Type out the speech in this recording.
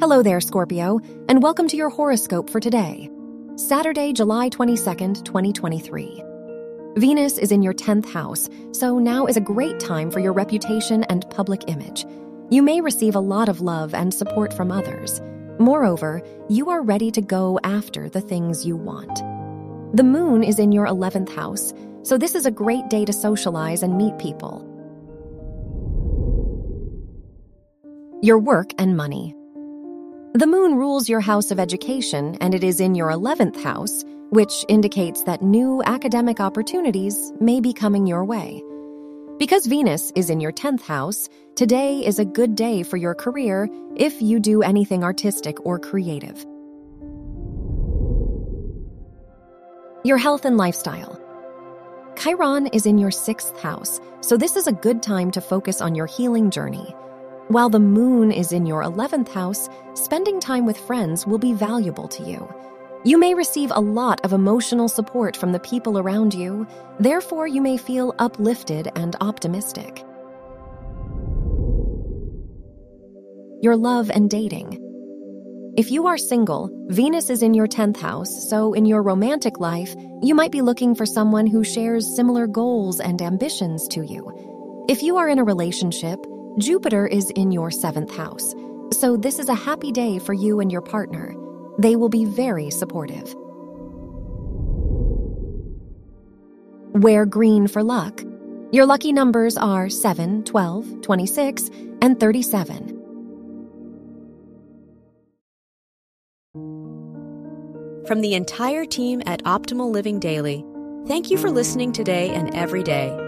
Hello there, Scorpio, and welcome to your horoscope for today, Saturday, July 22nd, 2023. Venus is in your 10th house, so now is a great time for your reputation and public image. You may receive a lot of love and support from others. Moreover, you are ready to go after the things you want. The moon is in your 11th house, so this is a great day to socialize and meet people. Your work and money. The moon rules your house of education, and it is in your 11th house, which indicates that new academic opportunities may be coming your way. Because Venus is in your 10th house, today is a good day for your career if you do anything artistic or creative. Your health and lifestyle. Chiron is in your 6th house, so this is a good time to focus on your healing journey. While the moon is in your 11th house, spending time with friends will be valuable to you. You may receive a lot of emotional support from the people around you, therefore, you may feel uplifted and optimistic. Your love and dating. If you are single, Venus is in your 10th house, so in your romantic life, you might be looking for someone who shares similar goals and ambitions to you. If you are in a relationship, Jupiter is in your seventh house, so this is a happy day for you and your partner. They will be very supportive. Wear green for luck. Your lucky numbers are 7, 12, 26, and 37. From the entire team at Optimal Living Daily, thank you for listening today and every day